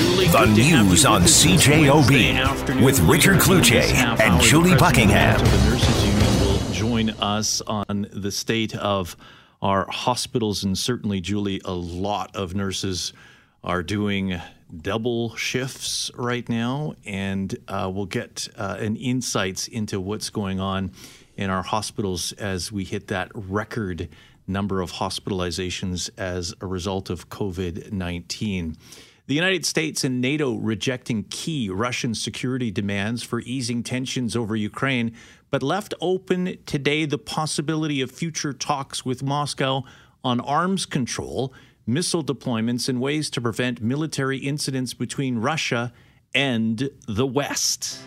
Julie. The Good to have news on CJOB with Richard Cloutier and Julie Buckingham. The nurses union will join us on the state of our hospitals, and certainly, Julie, a lot of nurses are doing double shifts right now, and uh, we'll get uh, an insights into what's going on in our hospitals as we hit that record number of hospitalizations as a result of COVID 19. The United States and NATO rejecting key Russian security demands for easing tensions over Ukraine, but left open today the possibility of future talks with Moscow on arms control, missile deployments, and ways to prevent military incidents between Russia and the West.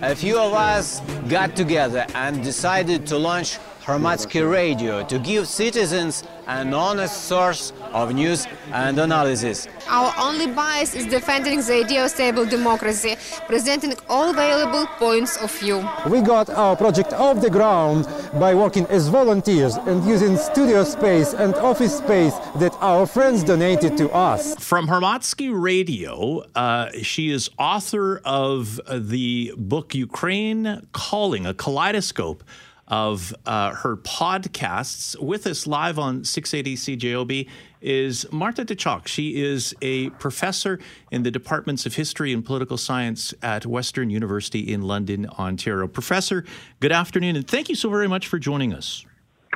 A few of us got together and decided to launch Hromadske Radio to give citizens an honest source of news and analysis. Our only bias is defending the idea of stable democracy, presenting all available points of view. We got our project off the ground by working as volunteers and using studio space and office space that our friends donated to us. From Hromadske Radio, uh, she is author of the book Ukraine Calling, a kaleidoscope of uh, her podcasts. With us live on 680 CJOB is Marta Dyczok. She is a professor in the departments of history and political science at Western University in London, Ontario. Professor, good afternoon, and thank you so very much for joining us.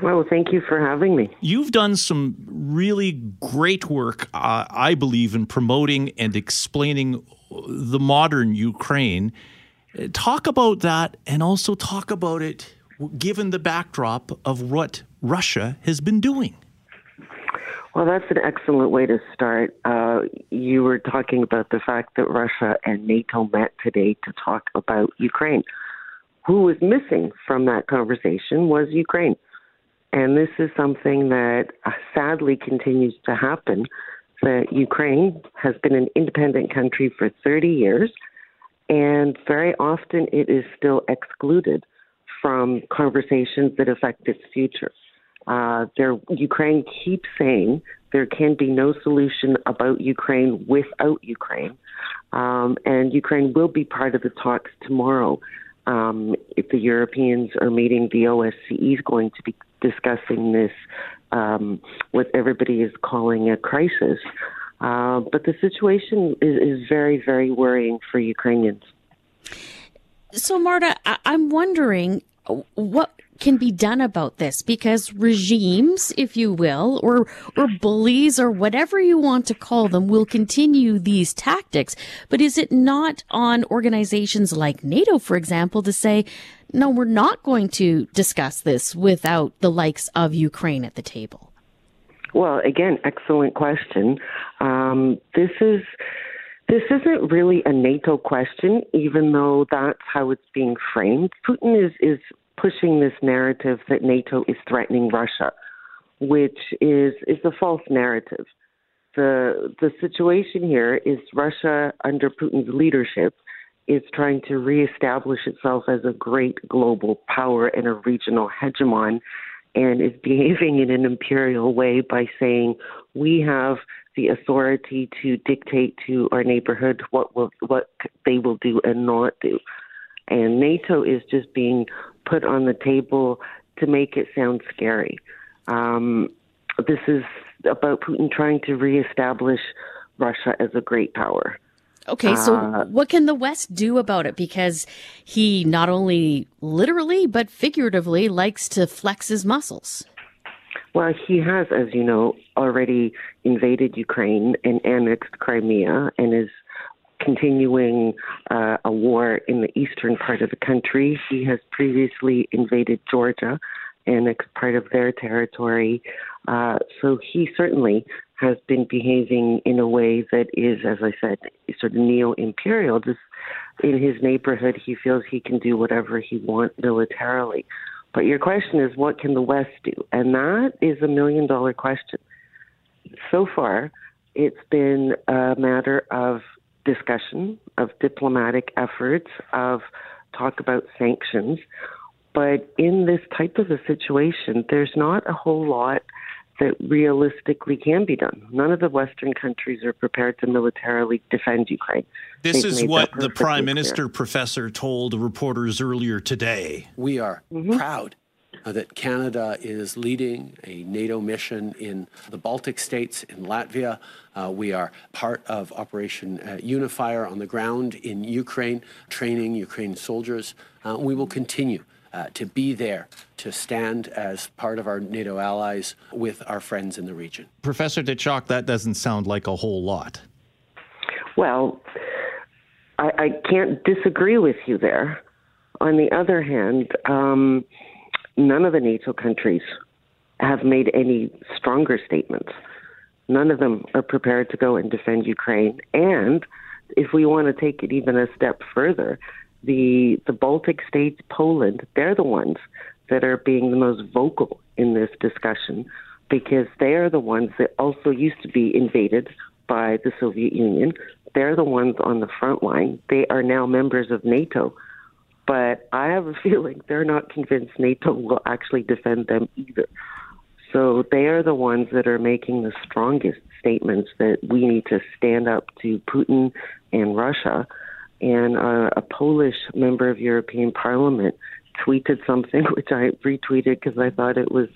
Well, thank you for having me. You've done some really great work, uh, I believe, in promoting and explaining the modern Ukraine. Talk about that and also talk about it given the backdrop of what Russia has been doing. Well, that's an excellent way to start. Uh, you were talking about the fact that Russia and NATO met today to talk about Ukraine. Who was missing from that conversation was Ukraine. And this is something that uh, sadly continues to happen. That Ukraine has been an independent country for 30 years, and very often it is still excluded from conversations that affect its future. Uh, there, Ukraine keeps saying there can be no solution about Ukraine without Ukraine, um, and Ukraine will be part of the talks tomorrow. Um, if the Europeans are meeting, the OSCE is going to be discussing this, um, what everybody is calling a crisis. Uh, but the situation is, is very, very worrying for Ukrainians. So, Marta, I- I'm wondering what can be done about this because regimes, if you will, or or bullies or whatever you want to call them will continue these tactics. But is it not on organizations like NATO, for example, to say, no, we're not going to discuss this without the likes of Ukraine at the table? Well, again, excellent question. Um, this is this isn't really a NATO question, even though that's how it's being framed. Putin is is pushing this narrative that NATO is threatening Russia, which is is a false narrative. The the situation here is Russia under Putin's leadership is trying to reestablish itself as a great global power and a regional hegemon and is behaving in an imperial way by saying we have the authority to dictate to our neighborhood what will what they will do and not do. And NATO is just being put on the table to make it sound scary. Um, this is about Putin trying to reestablish Russia as a great power. Okay, so Uh, what can the West do about it? Because he not only literally but figuratively likes to flex his muscles. Well, he has, as you know, already invaded Ukraine and annexed Crimea and is continuing uh, a war in the eastern part of the country. He has previously invaded Georgia, and annexed part of their territory. Uh, so he certainly has been behaving in a way that is, as I said, sort of neo imperial. Just in his neighborhood, he feels he can do whatever he wants militarily. But your question is, what can the West do? And that is a million dollar question. So far, it's been a matter of discussion, of diplomatic efforts, of talk about sanctions. But in this type of a situation, there's not a whole lot that realistically can be done. None of the Western countries are prepared to militarily defend Ukraine. This They've is what the Prime Minister, Professor, told reporters earlier today. We are mm-hmm. proud uh, that Canada is leading a NATO mission in the Baltic states, in Latvia. Uh, we are part of Operation uh, Unifier on the ground in Ukraine, training Ukrainian soldiers. Uh, we will continue uh, to be there, to stand as part of our NATO allies with our friends in the region. Professor Dyczok, that doesn't sound like a whole lot. Well, I, I can't disagree with you there. On the other hand, um, none of the NATO countries have made any stronger statements. None of them are prepared to go and defend Ukraine. And if we want to take it even a step further, the the Baltic states, Poland, they're the ones that are being the most vocal in this discussion because they are the ones that also used to be invaded by the Soviet Union. They're the ones on the front line. They are now members of NATO. But I have a feeling they're not convinced NATO will actually defend them either. So they are the ones that are making the strongest statements that we need to stand up to Putin and Russia and a Polish member of European Parliament tweeted something which I retweeted because I thought it was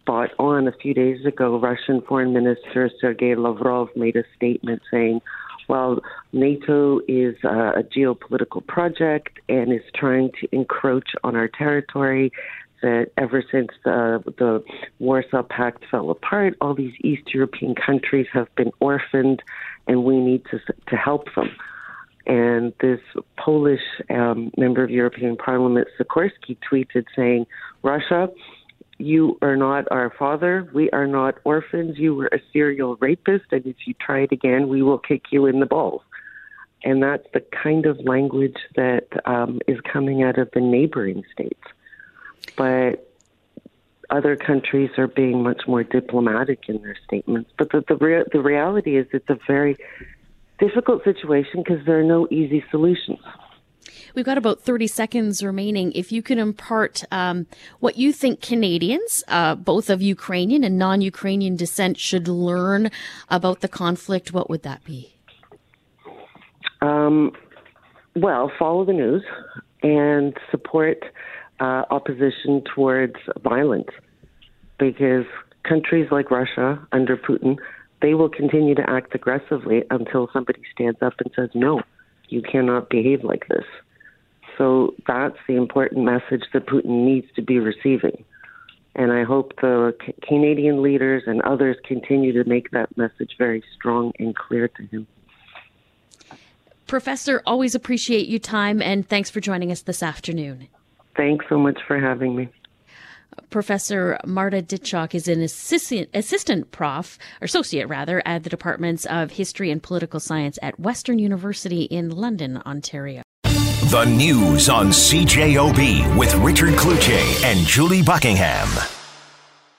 spot on. A few days ago, Russian Foreign Minister Sergei Lavrov made a statement saying, "Well, NATO is a geopolitical project and is trying to encroach on our territory." That ever since the, the Warsaw Pact fell apart, all these East European countries have been orphaned, and we need to to help them. And this Polish um, member of European Parliament, Sikorski, tweeted saying, Russia, you are not our father. We are not orphans. You were a serial rapist. And if you try it again, we will kick you in the balls. And that's the kind of language that um, is coming out of the neighboring states. But other countries are being much more diplomatic in their statements. But the the, rea- the reality is, it's a very difficult situation because there are no easy solutions. We've got about 30 seconds remaining. If you could impart um, what you think Canadians, uh, both of Ukrainian and non Ukrainian descent, should learn about the conflict, what would that be? Um, well, follow the news and support uh, opposition towards violence because countries like Russia under Putin they will continue to act aggressively until somebody stands up and says, no, you cannot behave like this. So that's the important message that Putin needs to be receiving. And I hope the Canadian leaders and others continue to make that message very strong and clear to him. Professor, always appreciate your time and thanks for joining us this afternoon. Thanks so much for having me. Professor Marta Dyczok is an assistant, assistant prof, or associate rather, at the Departments of History and Political Science at Western University in London, Ontario. The news on CJOB with Richard Cloutier and Julie Buckingham.